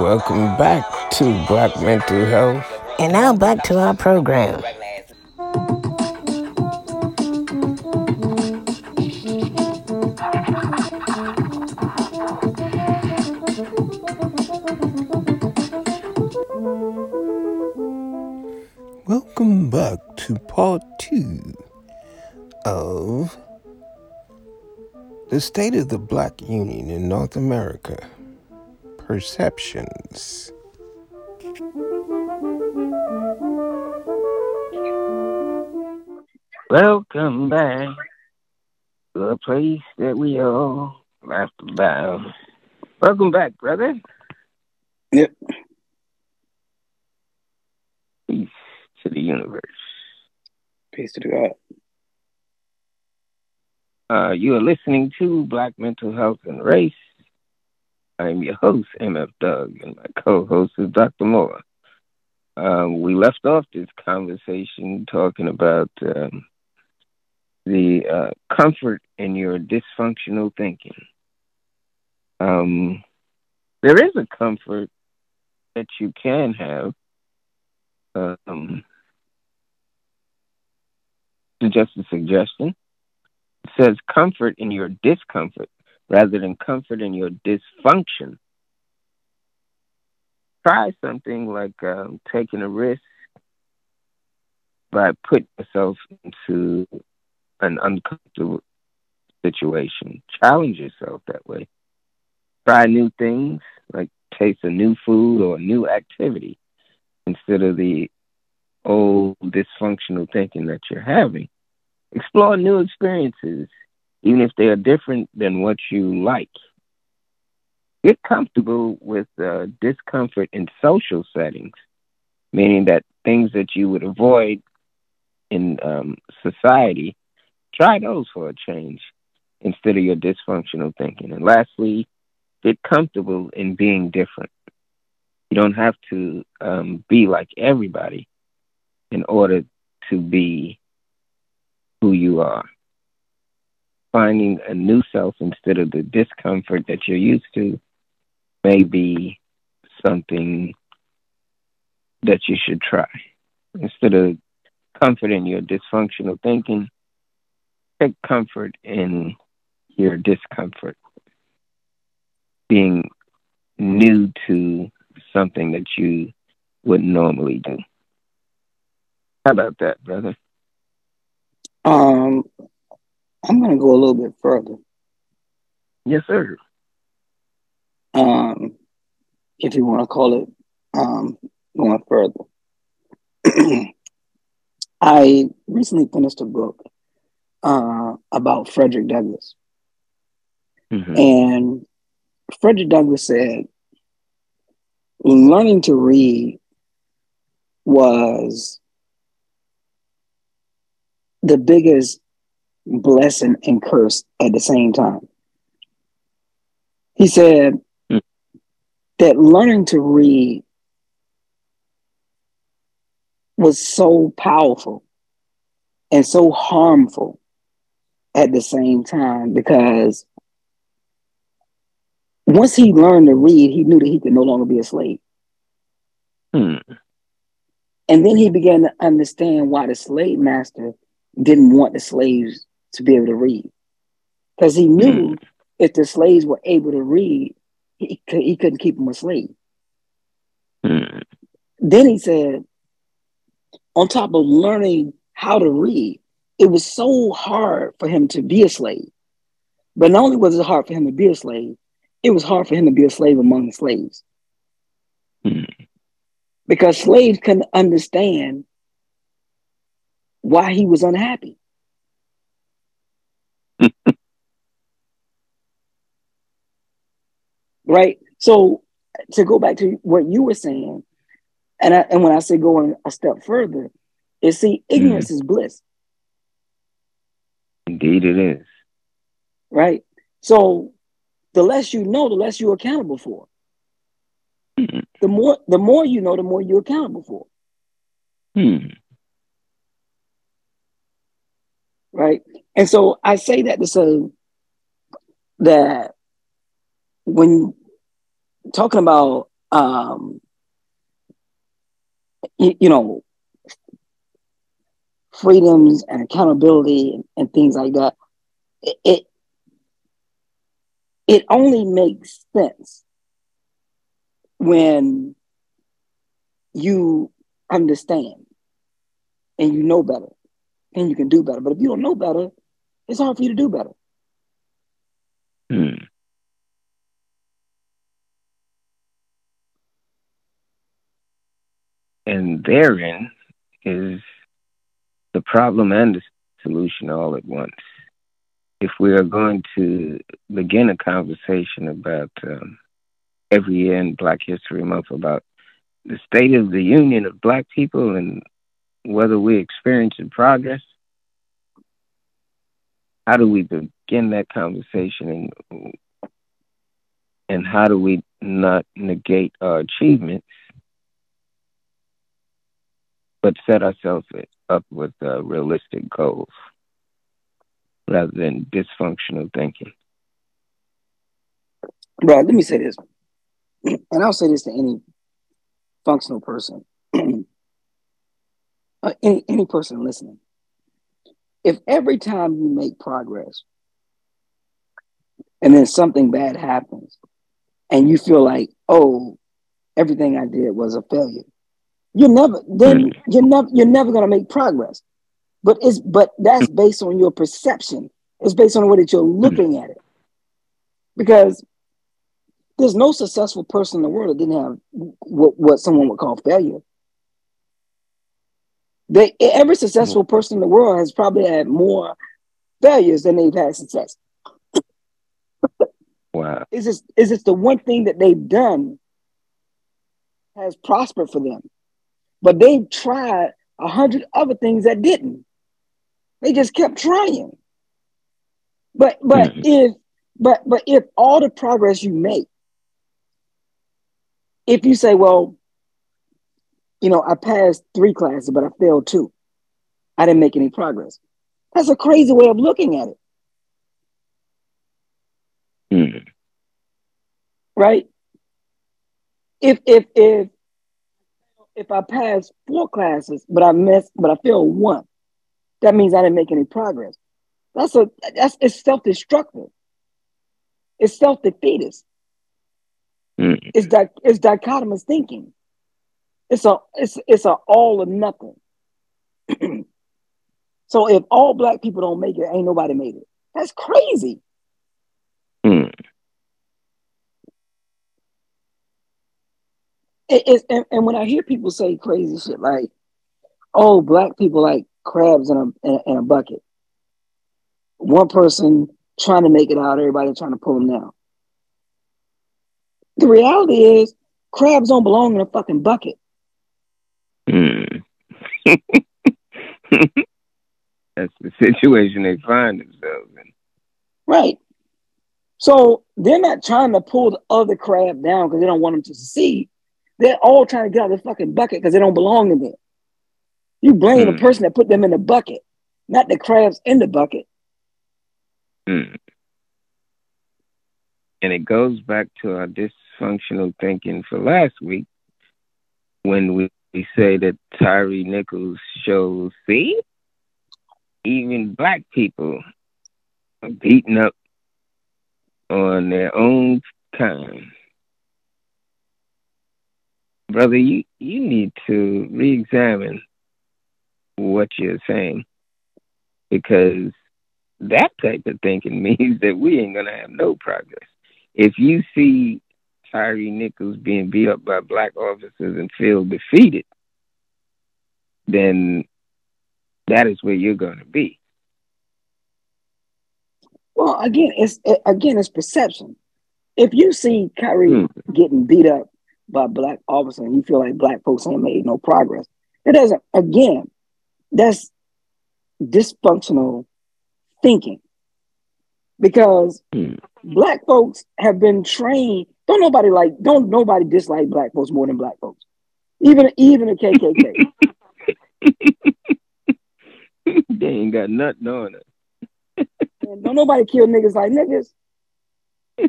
Welcome back to Black Mental Health. And now back to our program. Welcome back to part two of the state of the black union in North America. Perceptions. Welcome back to a place that we all laughed about. Welcome back, brother. Yep. Peace to the universe. Peace to God. Uh, you are listening to Black Mental Health and Race. I'm your host, MF Doug, and my co-host is Dr. Moore. Um, we left off this conversation talking about um, the uh, comfort in your dysfunctional thinking. Um, there is a comfort that you can have. Um, just a suggestion. It says comfort in your discomfort rather than comfort in your dysfunction. Try something like um, taking a risk by putting yourself into an uncomfortable situation. Challenge yourself that way. Try new things, like taste a new food or a new activity instead of the old dysfunctional thinking that you're having. Explore new experiences, even if they are different than what you like. Get comfortable with uh, discomfort in social settings, meaning that things that you would avoid in um, society, try those for a change instead of your dysfunctional thinking. And lastly, get comfortable in being different. You don't have to um, be like everybody in order to be who you are. Finding a new self instead of the discomfort that you're used to may be something that you should try. Instead of comfort in your dysfunctional thinking, take comfort in your discomfort. Being new to something that you wouldn't normally do. How about that, brother? Um, I'm going to go a little bit further. Yes, sir. Um, if you want to call it um, going further. I recently finished a book uh, about Frederick Douglass. Mm-hmm. And Frederick Douglass said, learning to read was the biggest blessing and curse at the same time. He said Mm. that learning to read was so powerful and so harmful at the same time because once he learned to read, he knew that he could no longer be a slave. Hmm. And then he began to understand why the slave master didn't want the slaves to be able to read. Because he knew if the slaves were able to read, he, he couldn't keep them a slave. Hmm. Then he said, on top of learning how to read, it was so hard for him to be a slave. But not only was it hard for him to be a slave, it was hard for him to be a slave among the slaves. Hmm. Because slaves couldn't understand why he was unhappy. Right? So to go back to what you were saying, and I, and when I say going a step further, is see ignorance is bliss, Indeed, it is. right? So the less you know, the less you're accountable for. Hmm. The more the more you know, the more you're accountable for, Hmm. right? And so I say that to say that when talking about um, you, you know, freedoms and accountability and, and things like that, it, it only makes sense when you understand and you know better and you can do better. But if you don't know better, it's hard for you to do better. Hmm. And therein is the problem and the solution all at once. If we are going to begin a conversation about um, every year in Black History Month about the state of the union of Black people and whether we're experiencing progress, how do we begin that conversation and and how do we not negate our achievements but set ourselves up with uh, realistic goals rather than dysfunctional thinking. Bro, let me say this, and I'll say this to any functional person, uh, any any person listening. If every time you make progress and then something bad happens and you feel like, oh, everything I did was a failure, you're never then you're never you're never gonna make progress. But it's but that's hmm. based on your perception. It's based on the way that you're hmm. looking at it. Because there's no successful person in the world that didn't have what, what someone would call failure. They every successful hmm. person in the world has probably had more failures than they've had success. wow. Is this is this the one thing that they've done has prospered for them? But they've tried a hundred other things that didn't. They just kept trying. But but mm-hmm. if but but if all the progress you make, if you say, well, you know, I passed three classes, but I failed two. I didn't make any progress. That's a crazy way of looking at it. Mm. Right? If if if if I pass four classes, but I miss, but I fail one, that means I didn't make any progress. That's a that's it's self-destructive. It's self-defeatist. Mm. It's di- it's dichotomous thinking. It's a it's it's a all or nothing. so if all black people don't make it, ain't nobody made it. That's crazy. Mm. It, it's, and, and, when I hear people say crazy shit like, "Oh, black people like crabs in a, in a in a bucket," one person trying to make it out, everybody trying to pull them down. The reality is, crabs don't belong in a fucking bucket. Hmm. That's the situation they find themselves in. Right. So they're not trying to pull the other crab down because they don't want them to succeed. They're all trying to get out of the fucking bucket because they don't belong in there. You blame mm. the person that put them in the bucket, not the crabs in the bucket. Mm. And it goes back to our dysfunctional thinking for last week when we we say that Tyree Nichols shows, see, even black people are beating up on their own kind. Brother, you, you need to re examine what you're saying because that type of thinking means that we ain't going to have no progress. If you see Tyre Nichols being beat up by black officers and feel defeated, then that is where you're going to be. Well, again, it's again it's perception. If you see Kyrie hmm. getting beat up by black officers and you feel like black folks ain't made no progress, it doesn't. Again, that's dysfunctional thinking because hmm. black folks have been trained don't nobody like don't nobody dislike black folks more than black folks. Even even the KKK. they ain't got nothing on it. don't nobody kill niggas like niggas.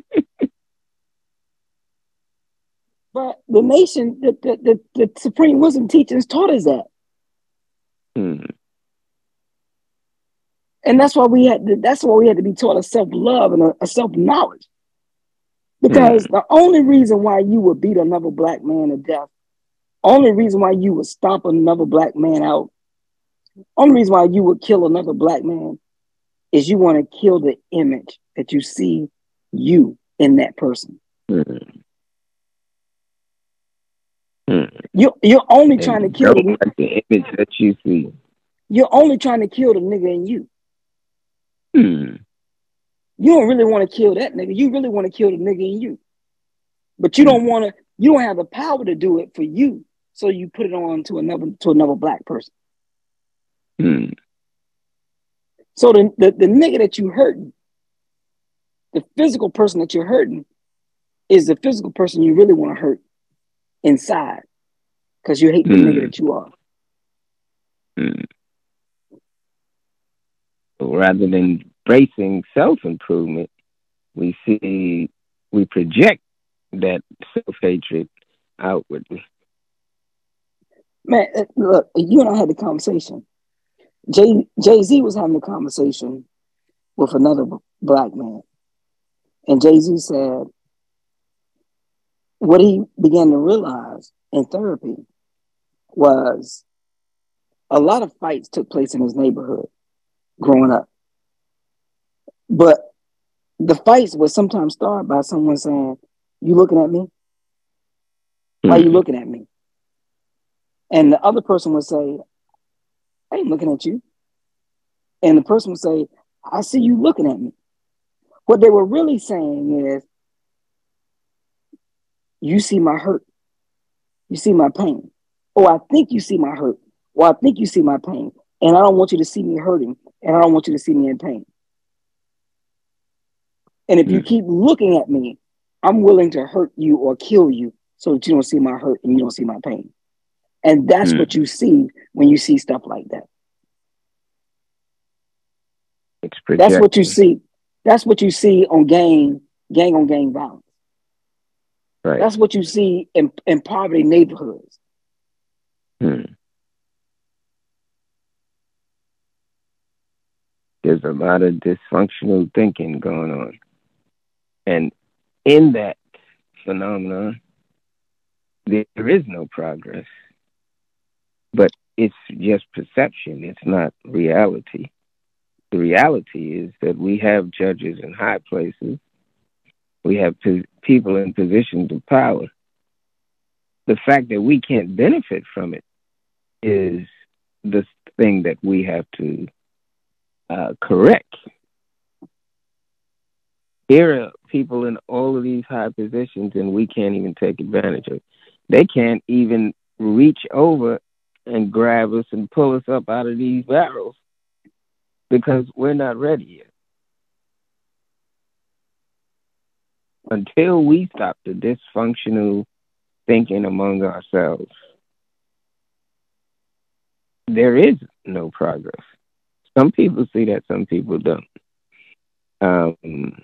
But the nation, the, the, the, the supreme wisdom teachings taught us that. Hmm. And that's why we had to, that's why we had to be taught a self-love and a, a self-knowledge. Because the only reason why you would beat another black man to death, only reason why you would stomp another black man out, only reason why you would kill another black man is you want to kill the image that you see you in that person. Hmm. Hmm. You you're only And trying to kill the, like the image that you see. you're only trying to kill the nigga in you. Hmm. You don't really want to kill that nigga. You really want to kill the nigga in you. But you don't want to, you don't have the power to do it for you. So you put it on to another to another black person. Hmm. So the, the, the nigga that you hurting, the physical person that you're hurting, is the physical person you really want to hurt inside. Because you hate the Hmm. nigga that you are. Hmm. Rather than embracing self improvement, we see we project that self hatred outwardly. Man, uh, look, you and I had the conversation. Jay Jay Z was having a conversation with another black man, and Jay Z said what he began to realize in therapy was a lot of fights took place in his neighborhood growing up, but the fights would sometimes start by someone saying, "You looking at me? Why are you mm-hmm. looking at me?" And the other person would say, I ain't looking at you. And the person would say, I see you looking at me. What they were really saying is, You see my hurt. You see my pain. Or I think you see my hurt. Or I think you see my pain. And I don't want you to see me hurting. And I don't want you to see me in pain. And if you Mm. keep looking at me, I'm willing to hurt you or kill you so that you don't see my hurt and you don't see my pain. And that's Mm. what you see when you see stuff like that. It's That's what you see. That's what you see on gang, gang on gang violence. Right. That's what you see in, in poverty neighborhoods. Hmm. There's a lot of dysfunctional thinking going on. And in that phenomenon, there is no progress. But it's just perception, it's not reality. The reality is that we have judges in high places, we have people in positions of power. The fact that we can't benefit from it is the thing that we have to uh, correct. Here are people in all of these high positions, and we can't even take advantage of it. They can't even reach over and grab us and pull us up out of these barrels because we're not ready yet. Until we stop the dysfunctional thinking among ourselves, there is no progress. Some people see that, some people don't. Um,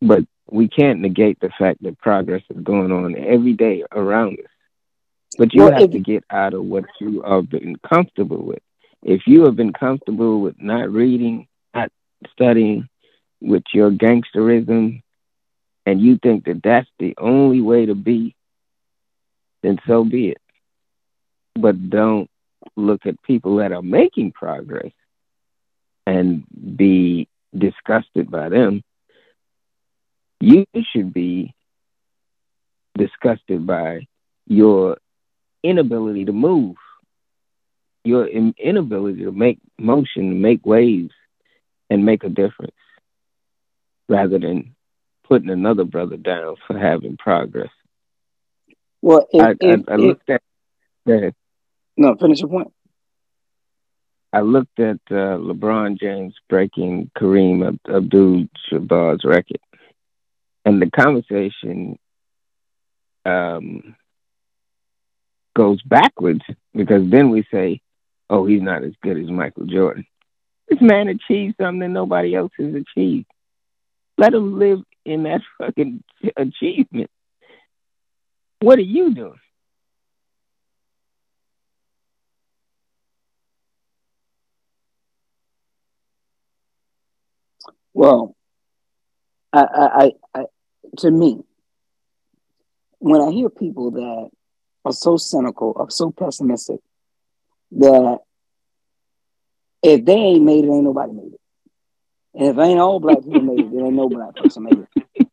but we can't negate the fact that progress is going on every day around us. But you Well, have if- to get out of what you have been comfortable with. If you have been comfortable with not reading, not studying, with your gangsterism, and you think that that's the only way to be, then so be it. But don't look at people that are making progress and be disgusted by them. You should be disgusted by your inability to move, your in- inability to make motion, make waves, and make a difference, rather than putting another brother down for having progress. Well, if, I, if, I, I if- looked at go ahead. no, finish your point. I looked at uh, LeBron James breaking Kareem Abdul-Jabbar's record, and the conversation um, goes backwards because then we say, "Oh, he's not as good as Michael Jordan." This man achieved something that nobody else has achieved. Let them live in that fucking achievement. What are you doing? Well, I, I, I, to me, when I hear people that are so cynical, are so pessimistic, that if they ain't made it, ain't nobody made it. And if ain't all black people made it, then ain't no black person made it.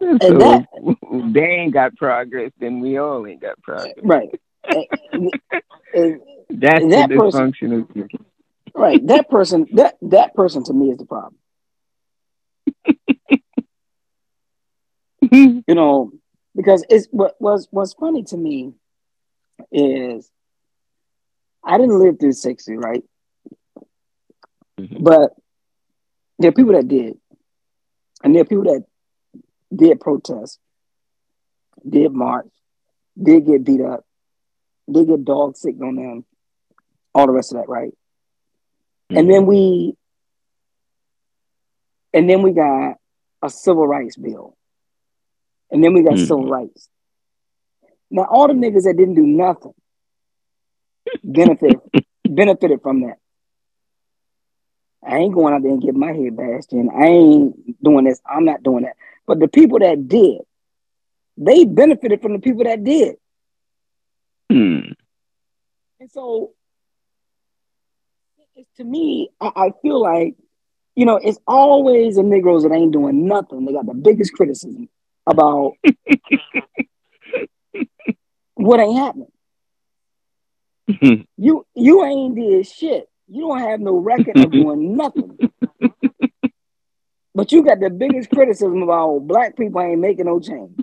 And so that, they ain't got progress, then we all ain't got progress. Right. and, and, That's and that the dysfunction person, of Right. That person that that person to me is the problem. you know, because it's what was what's funny to me is I didn't live through 60, right? Mm-hmm. But there are people that did. And there are people that did protest, did march, did get beat up, did get dog sick on them, all the rest of that, right? Mm-hmm. And then we and then we got a civil rights bill. And then we got mm-hmm. civil rights. Now all the niggas that didn't do nothing benefited benefited from that. I ain't going out there and get my head bashed in. I ain't doing this. I'm not doing that. But the people that did, they benefited from the people that did. Hmm. And so, to me, I, I feel like, you know, it's always the Negroes that ain't doing nothing. They got the biggest criticism about what ain't happening. you you ain't did shit. You don't have no record of doing nothing. But you got the biggest criticism about all black people ain't making no change.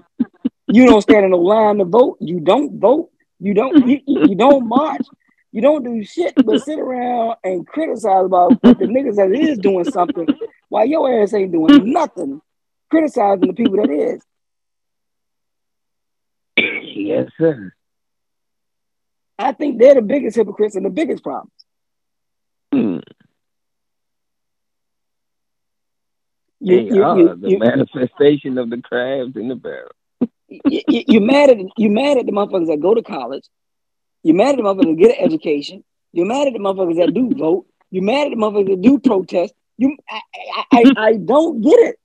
You don't stand in the line to vote. You don't vote. You don't you, you don't march. You don't do shit but sit around and criticize about the niggas that is doing something while your ass ain't doing nothing, criticizing the people that is. Yes, sir. I think they're the biggest hypocrites and the biggest problems. Hmm. You, you, you, the manifestation of the crabs in the barrel. you, you mad at you mad at the motherfuckers that go to college. You're mad at the motherfuckers that get an education. You're mad at the motherfuckers that do vote. You're mad at the motherfuckers that do protest. You, I, I, I, I don't get it.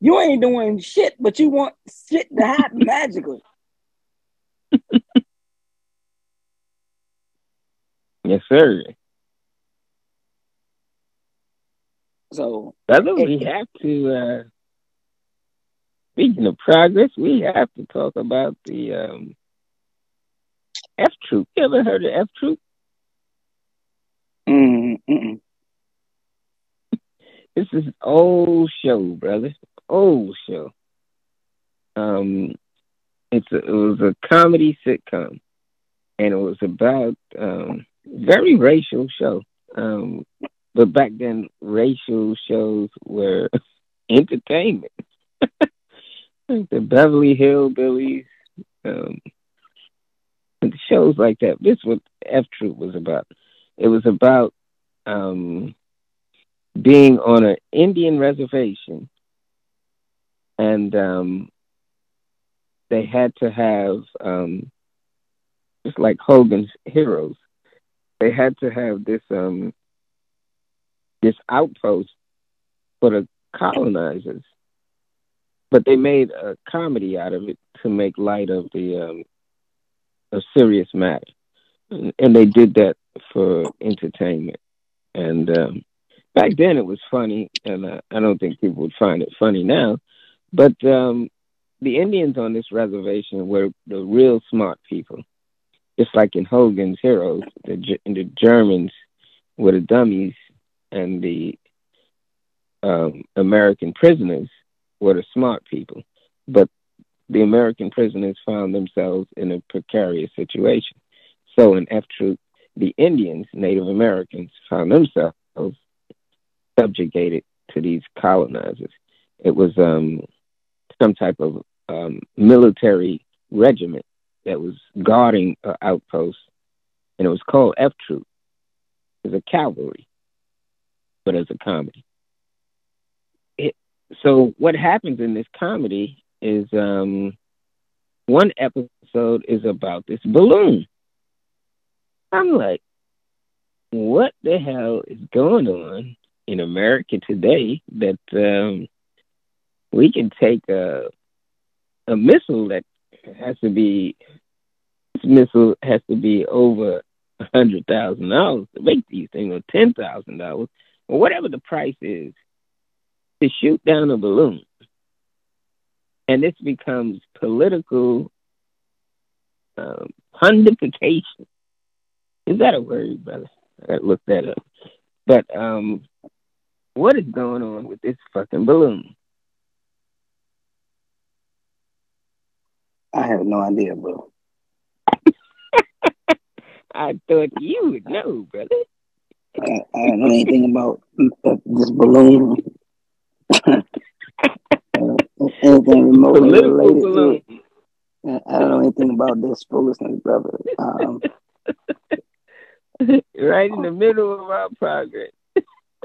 You ain't doing shit, but you want shit to happen magically. yes, sir. So, brother, we have to. Uh, speaking of progress, we have to talk about the um, F Troop. You ever heard of F Troop? Mm-mm. This is old show, brother. Old show. Um, it's a, it was a comedy sitcom, and it was about um very racial show. Um, but back then, racial shows were entertainment. like the Beverly Hillbillies, um, shows like that. This what F Troop was about. It was about um, being on an Indian reservation, and um, they had to have um, just like Hogan's Heroes. They had to have this um, this outpost for the colonizers. But they made a comedy out of it to make light of the um, a serious matter, and they did that for entertainment. And um, back then, it was funny, and uh, I don't think people would find it funny now. But um, the Indians on this reservation were the real smart people, just like in Hogan's Heroes. The, the Germans were the dummies and the um, American prisoners were the smart people. But the American prisoners found themselves in a precarious situation. So in F Troop, the Indians, Native Americans, found themselves subjugated to these colonizers. It was um, some type of um, military regiment that was guarding an outpost, and it was called F Troop. It was a cavalry but as a comedy. It, so what happens in this comedy is um, one episode is about this balloon. I'm like, what the hell is going on in America today that um, we can take a a missile that has to be this missile has to be over a hundred thousand dollars to make these things or ten thousand dollars or whatever the price is to shoot down a balloon. And this becomes political um, pontification. Is that a word, brother? I gotta look that up. But um, what is going on with this fucking balloon? I have no idea, bro. I thought you would know, brother. I, I don't know anything about this balloon. anything remotely related balloon. to it. I don't know anything about this foolishness, brother. Um, right in the middle of our progress.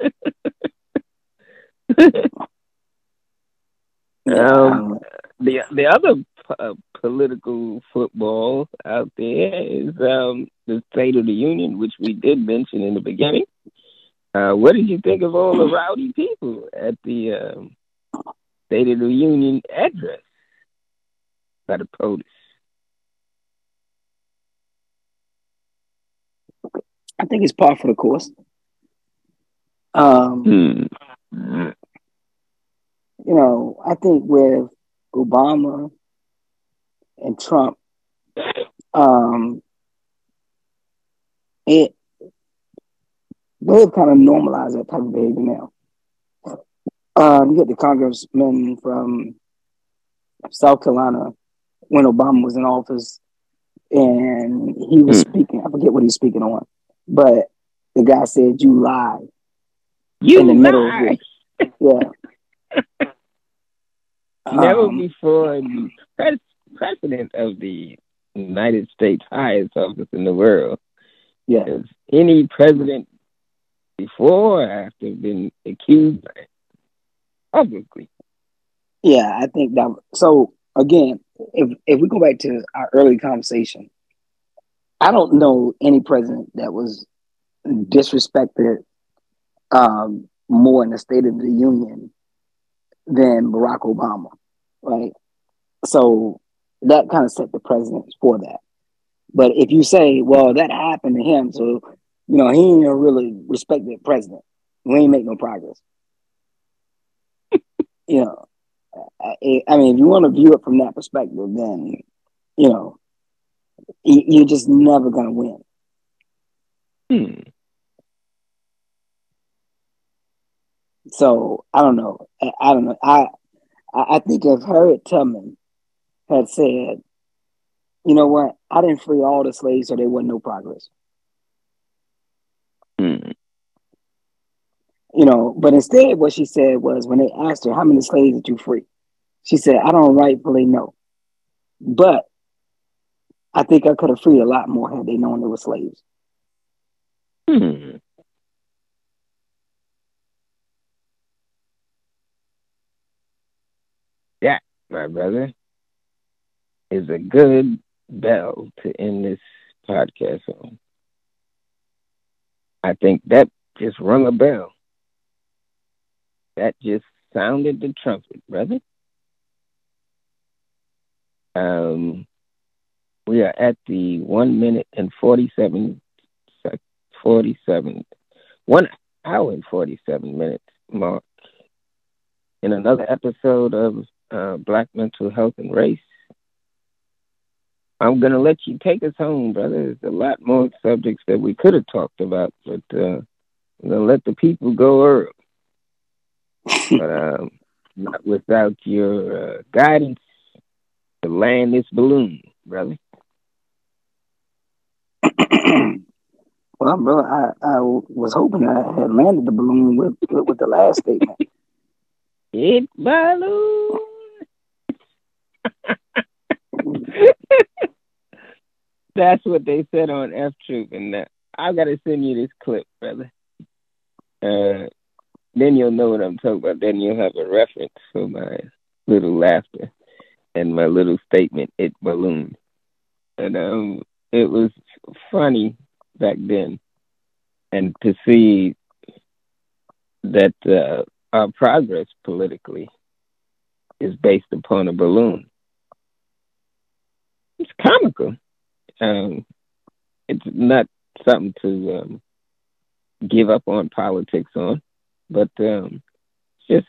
um, the the other uh, political football out there is um, the State of the Union, which we did mention in the beginning. Uh, what did you think of all the rowdy people at the um, State of the Union address by the POTUS? I think it's par for the course. Um, Hmm. you know, I think with Obama and Trump, um, it they've kind of normalized that type of behavior now. Um, you get the congressman from South Carolina when Obama was in office, and he was Hmm. speaking. I forget what he's speaking on, but the guy said, "You lie." You in the middle of lie. it. Yeah. Never Um, before pres- president of the United States highest office in the world Yes. has any president before or after been accused publicly. Yeah, I think that. So again, if if we go back to our early conversation, I don't know any president that was disrespected um, more in the State of the Union than Barack Obama, right? So that kind of set the precedent for that. But if you say, well, that happened to him, so you know he ain't a really respected president, we ain't make no progress. you know, I, I mean, if you want to view it from that perspective, then you know you, you're just never gonna win. Hmm. So I don't know. I, I don't know. I I I think if Harriet Tubman had said, you know what, I didn't free all the slaves, so there wasn't no progress. Hmm. You know, but instead, what she said was when they asked her, "How many slaves did you free?" She said, "I don't rightfully know, but I think I could have freed a lot more had they known they were slaves." Hmm. That, my brother, is a good bell to end this podcast on. I think that just rung a bell. That just sounded the trumpet, brother. Um, we are at the one minute and forty-seven forty-seven, one hour and forty-seven minutes mark. In another episode of uh, Black Mental Health and Race, I'm gonna let you take us home, brother. There's a lot more subjects that we could have talked about, but uh, I'm gonna let the people go early. but um, not without your uh, guidance to land this balloon, brother. well, brother, I, I was hoping I had landed the balloon with with, with the last statement. It balloon. That's what they said on F Troop, and uh, I gotta send you this clip, brother. Uh, then you'll know what I'm talking about. Then you'll have a reference for my little laughter and my little statement. It ballooned. and um, it was funny back then, and to see that uh, our progress politically is based upon a balloon. It's comical. Um, it's not something to um, give up on politics on, but um, just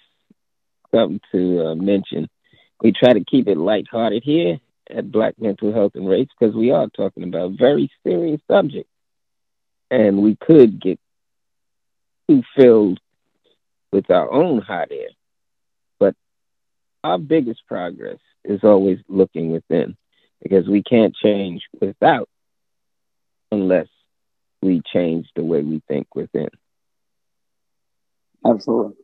something to uh, mention. We try to keep it lighthearted here at Black Mental Health and Race because we are talking about very serious subjects, and we could get too filled with our own hot air. But our biggest progress is always looking within because we can't change without unless we change the way we think within. Absolutely.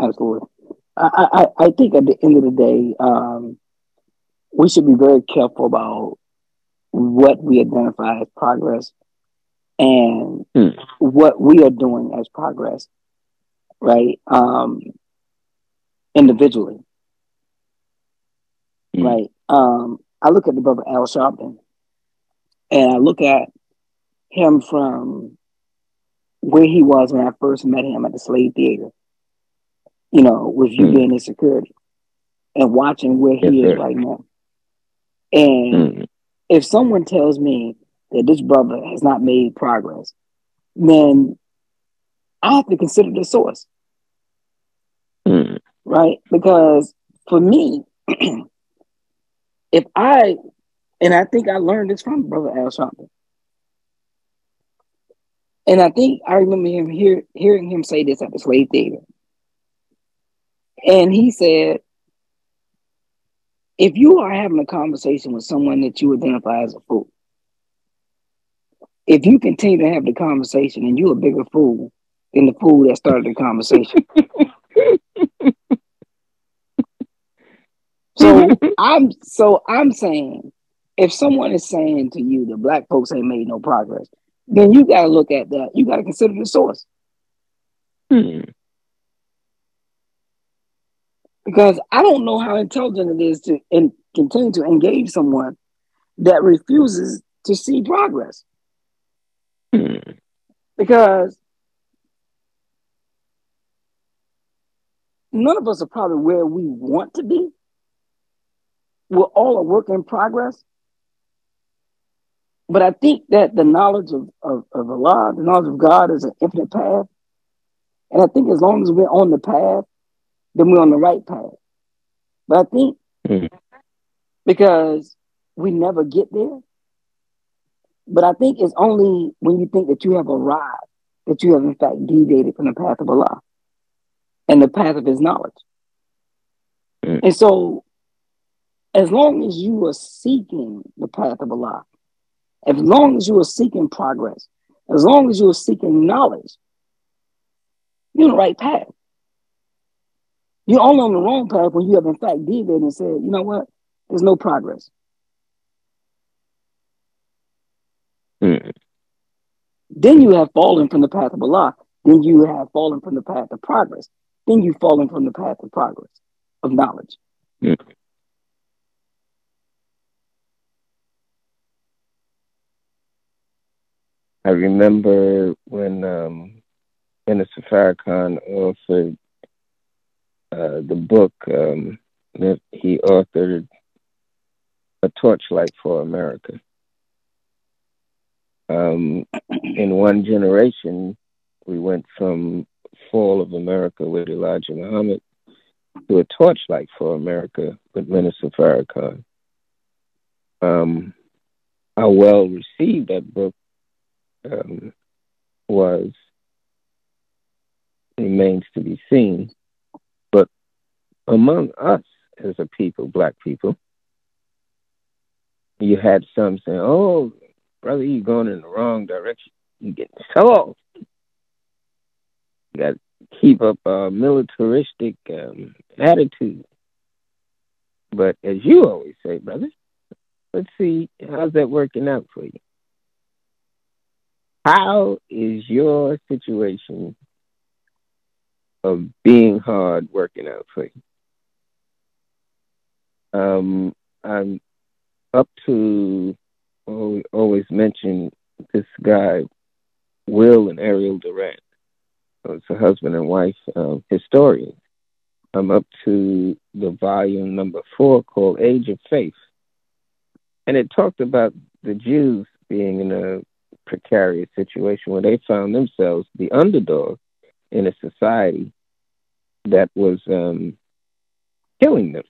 Absolutely. I, I, I think at the end of the day, um, we should be very careful about what we identify as progress and mm. what we are doing as progress, right? Um, individually, mm. right? Um, I look at the brother Al Sharpton, and I look at him from where he was when I first met him at the Slave Theater. You know, with you mm. being in security and watching where he yes, is sir. right now. And mm. if someone tells me that this brother has not made progress, then I have to consider the source. Mm. Right? Because for me, if I, and I think I learned this from Brother Al Sharpton. And I think I remember him hear, hearing him say this at the slave theater. And he said, if you are having a conversation with someone that you identify as a fool, if you continue to have the conversation and you're a bigger fool than the fool that started the conversation. so I'm so I'm saying if someone is saying to you that black folks ain't made no progress, then you gotta look at that. You gotta consider the source. Hmm. Because I don't know how intelligent it is to and continue to engage someone that refuses to see progress. Because none of us are probably where we want to be. We're all a work in progress. But I think that the knowledge of, of, of Allah, the knowledge of God is an infinite path. And I think as long as we're on the path, then we're on the right path. But I think mm. because we never get there, but I think it's only when you think that you have arrived that you have in fact deviated from the path of Allah and the path of His knowledge. Mm. And so, as long as you are seeking the path of Allah, as long as you are seeking progress, as long as you are seeking knowledge, you're on the right path. You're only on the wrong path when you have in fact deviated and said, you know what, there's no progress. Mm. Then you have fallen from the path of Allah. Then you have fallen from the path of progress. Then you've fallen from the path of progress, of knowledge. Mm. I remember when um, Minister Farrakhan authored uh, the book um, that he authored, A Torchlight for America um, in one generation, we went from Fall of America with Elijah Muhammad to a torchlight for America with Minister Farrakhan. Um, how well received that book um, was remains to be seen. But among us as a people, black people, you had some saying, oh, brother, you're going in the wrong direction. You get so You got to keep up a militaristic um, attitude. But as you always say, brother, let's see how's that working out for you. How is your situation of being hard working out for you? Um, I'm up to always, always mention this guy, Will and Ariel Durant. It's a husband and wife um, historian. I'm up to the volume number four called Age of Faith. And it talked about the Jews being in a precarious situation where they found themselves the underdog in a society that was um, killing them,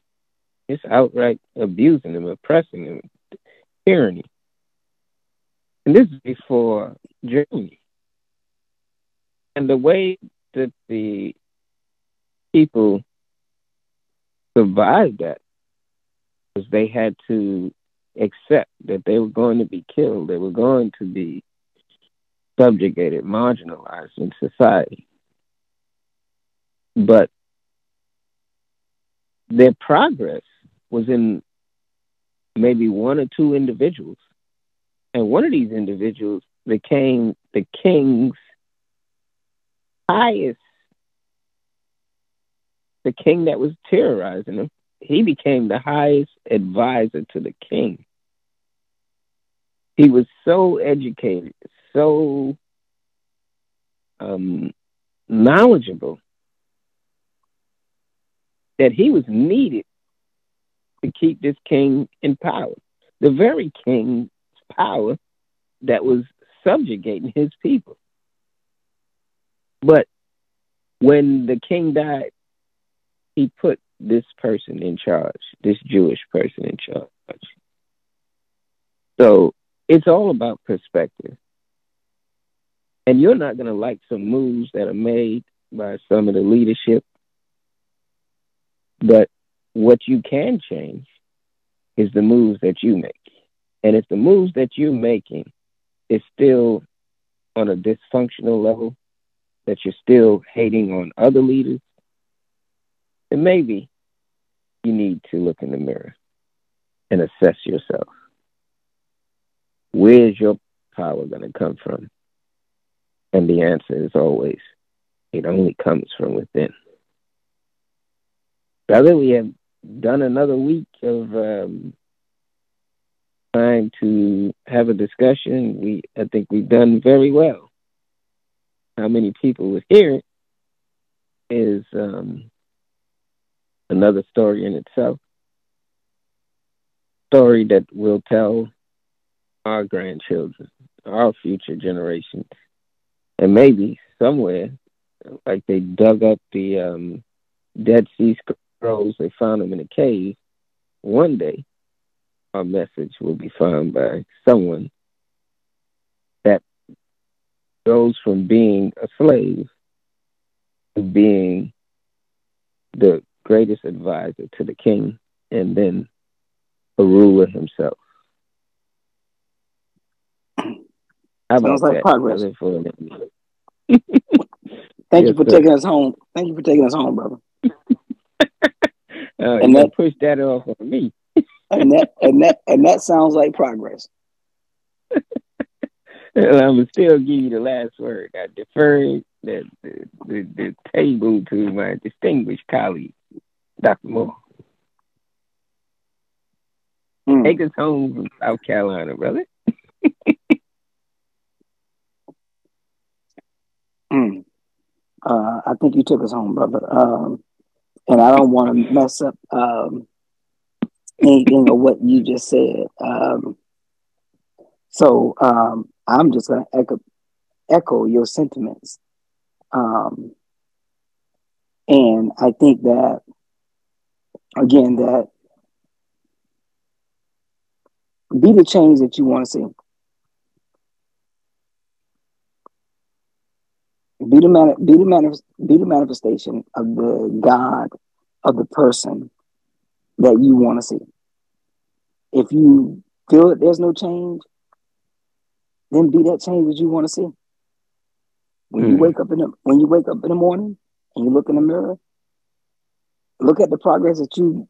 just outright abusing them, oppressing them, tyranny. And this is before Germany. And the way that the people survived that was they had to accept that they were going to be killed, they were going to be subjugated, marginalized in society. But their progress was in maybe one or two individuals. And one of these individuals became the king's highest, the king that was terrorizing him. He became the highest advisor to the king. He was so educated, so um, knowledgeable that he was needed to keep this king in power. The very king's power that was subjugating his people. But when the king died, he put this person in charge, this Jewish person in charge. So it's all about perspective. And you're not going to like some moves that are made by some of the leadership. But what you can change is the moves that you make. And if the moves that you're making is still on a dysfunctional level, that you're still hating on other leaders, then maybe you need to look in the mirror and assess yourself. Where's your power going to come from? And the answer is always, it only comes from within. Brother, we have done another week of um, time to have a discussion. We, I think we've done very well. How many people would hear it is um, another story in itself. Story that we'll tell our grandchildren, our future generations, and maybe somewhere, like they dug up the um, Dead Sea Scrolls, they found them in a cave. One day, our message will be found by someone that goes from being a slave to being the greatest advisor to the king and then a ruler himself. How Sounds like that? progress. Thank yes, you for sir. taking us home. Thank you for taking us home, brother. uh, and that push that off on me. and that and that and that sounds like progress. well, I'm gonna still give you the last word. I defer the, the, the, the table to my distinguished colleague, Dr. Moore. Mm. Take us home from South Carolina, brother. Mm. Uh, I think you took us home, brother. Um, and I don't want to mess up um, anything of what you just said. Um, so um, I'm just going to echo, echo your sentiments. Um, and I think that, again, that be the change that you want to see. Be the, man, be, the man, be the manifestation of the God of the person that you want to see. If you feel that there's no change, then be that change that you want to see. When mm. you hmm. wake up in the when you wake up in the morning and you look in the mirror, look at the progress that you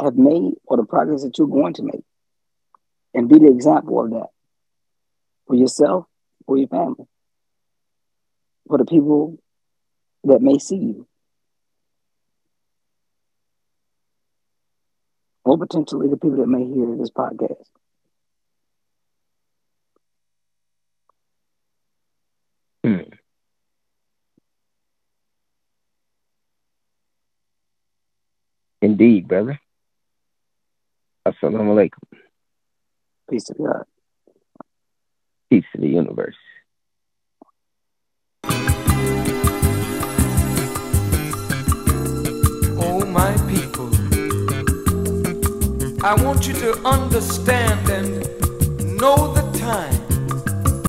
have made or the progress that you're going to make, and be the example of that for yourself, for your family for the people that may see you. or potentially the people that may hear this podcast. Hmm. Indeed, brother. Assalamu alaikum. Peace to God. Peace to the universe. I want you to understand and know the time